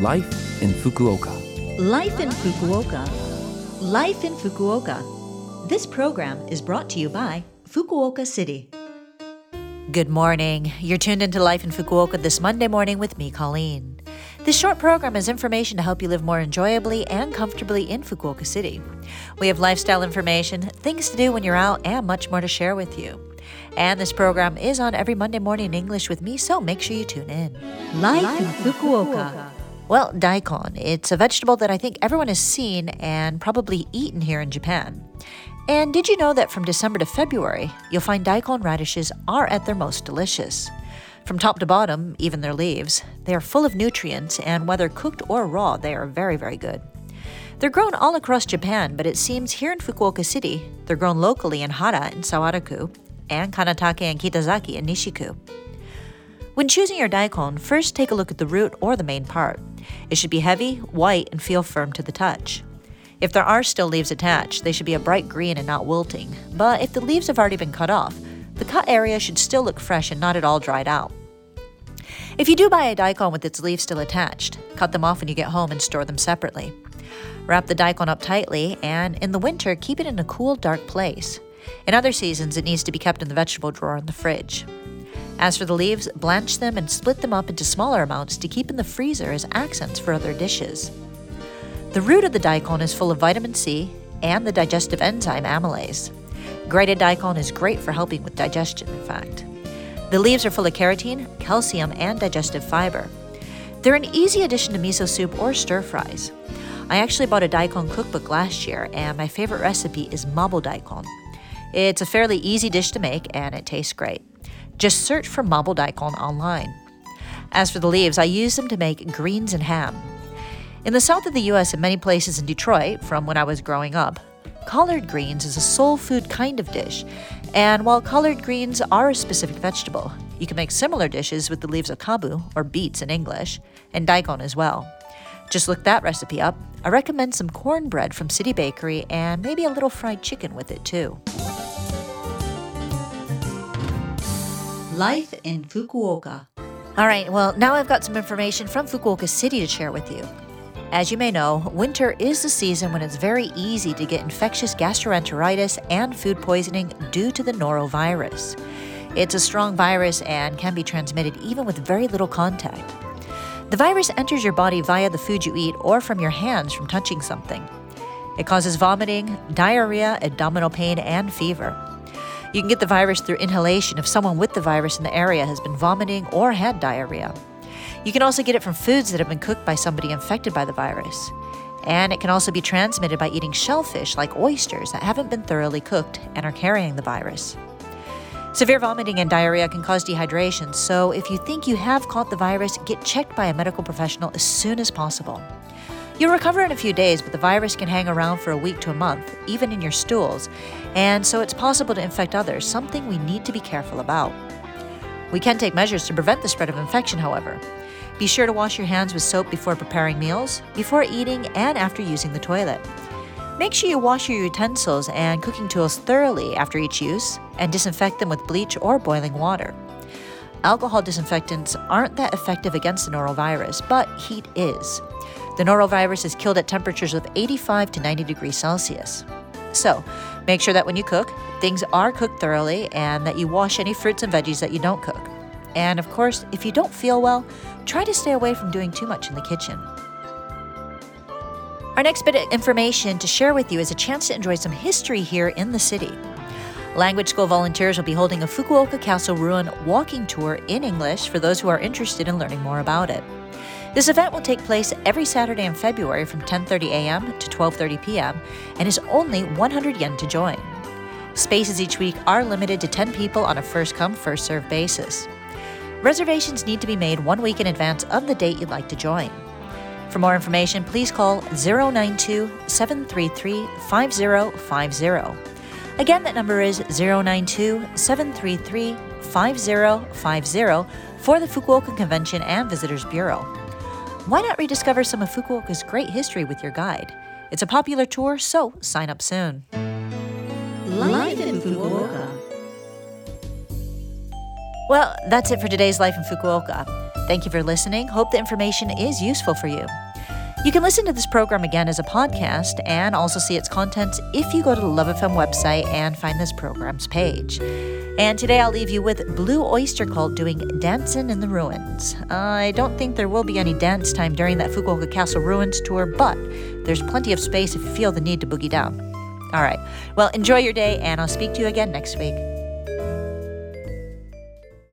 Life in Fukuoka. Life in Fukuoka. Life in Fukuoka. This program is brought to you by Fukuoka City. Good morning. You're tuned into Life in Fukuoka this Monday morning with me, Colleen. This short program is information to help you live more enjoyably and comfortably in Fukuoka City. We have lifestyle information, things to do when you're out, and much more to share with you. And this program is on every Monday morning in English with me, so make sure you tune in. Life in Fukuoka. Well, daikon. It's a vegetable that I think everyone has seen and probably eaten here in Japan. And did you know that from December to February, you'll find daikon radishes are at their most delicious? From top to bottom, even their leaves, they are full of nutrients, and whether cooked or raw, they are very, very good. They're grown all across Japan, but it seems here in Fukuoka City, they're grown locally in Hara and Sawaraku, and Kanatake and Kitazaki in Nishiku. When choosing your daikon, first take a look at the root or the main part. It should be heavy, white, and feel firm to the touch. If there are still leaves attached, they should be a bright green and not wilting. But if the leaves have already been cut off, the cut area should still look fresh and not at all dried out. If you do buy a daikon with its leaves still attached, cut them off when you get home and store them separately. Wrap the daikon up tightly, and in the winter, keep it in a cool, dark place. In other seasons, it needs to be kept in the vegetable drawer in the fridge. As for the leaves, blanch them and split them up into smaller amounts to keep in the freezer as accents for other dishes. The root of the daikon is full of vitamin C and the digestive enzyme amylase. Grated daikon is great for helping with digestion, in fact. The leaves are full of carotene, calcium, and digestive fiber. They're an easy addition to miso soup or stir fries. I actually bought a daikon cookbook last year, and my favorite recipe is mabo daikon. It's a fairly easy dish to make, and it tastes great. Just search for mabo daikon online. As for the leaves, I use them to make greens and ham. In the south of the US and many places in Detroit, from when I was growing up, collard greens is a soul food kind of dish. And while collard greens are a specific vegetable, you can make similar dishes with the leaves of kabu, or beets in English, and daikon as well. Just look that recipe up. I recommend some cornbread from City Bakery and maybe a little fried chicken with it too. Life in Fukuoka. All right, well, now I've got some information from Fukuoka City to share with you. As you may know, winter is the season when it's very easy to get infectious gastroenteritis and food poisoning due to the norovirus. It's a strong virus and can be transmitted even with very little contact. The virus enters your body via the food you eat or from your hands from touching something. It causes vomiting, diarrhea, abdominal pain, and fever. You can get the virus through inhalation if someone with the virus in the area has been vomiting or had diarrhea. You can also get it from foods that have been cooked by somebody infected by the virus. And it can also be transmitted by eating shellfish like oysters that haven't been thoroughly cooked and are carrying the virus. Severe vomiting and diarrhea can cause dehydration, so if you think you have caught the virus, get checked by a medical professional as soon as possible. You'll recover in a few days, but the virus can hang around for a week to a month, even in your stools, and so it's possible to infect others, something we need to be careful about. We can take measures to prevent the spread of infection, however. Be sure to wash your hands with soap before preparing meals, before eating, and after using the toilet. Make sure you wash your utensils and cooking tools thoroughly after each use and disinfect them with bleach or boiling water. Alcohol disinfectants aren't that effective against the norovirus, but heat is. The norovirus is killed at temperatures of 85 to 90 degrees Celsius. So, make sure that when you cook, things are cooked thoroughly and that you wash any fruits and veggies that you don't cook. And of course, if you don't feel well, try to stay away from doing too much in the kitchen. Our next bit of information to share with you is a chance to enjoy some history here in the city. Language School volunteers will be holding a Fukuoka Castle ruin walking tour in English for those who are interested in learning more about it. This event will take place every Saturday in February from 10:30 a.m. to 12:30 p.m. and is only 100 yen to join. Spaces each week are limited to 10 people on a first come first served basis. Reservations need to be made 1 week in advance of the date you'd like to join. For more information, please call 092 733 5050. Again, that number is 092 733 5050 for the Fukuoka Convention and Visitors Bureau. Why not rediscover some of Fukuoka's great history with your guide? It's a popular tour, so sign up soon. Life in Fukuoka. Well, that's it for today's Life in Fukuoka. Thank you for listening. Hope the information is useful for you. You can listen to this program again as a podcast and also see its contents if you go to the Love FM website and find this program's page. And today I'll leave you with Blue Oyster Cult doing Dancing in the Ruins. I don't think there will be any dance time during that Fukuoka Castle Ruins tour, but there's plenty of space if you feel the need to boogie down. All right, well, enjoy your day, and I'll speak to you again next week.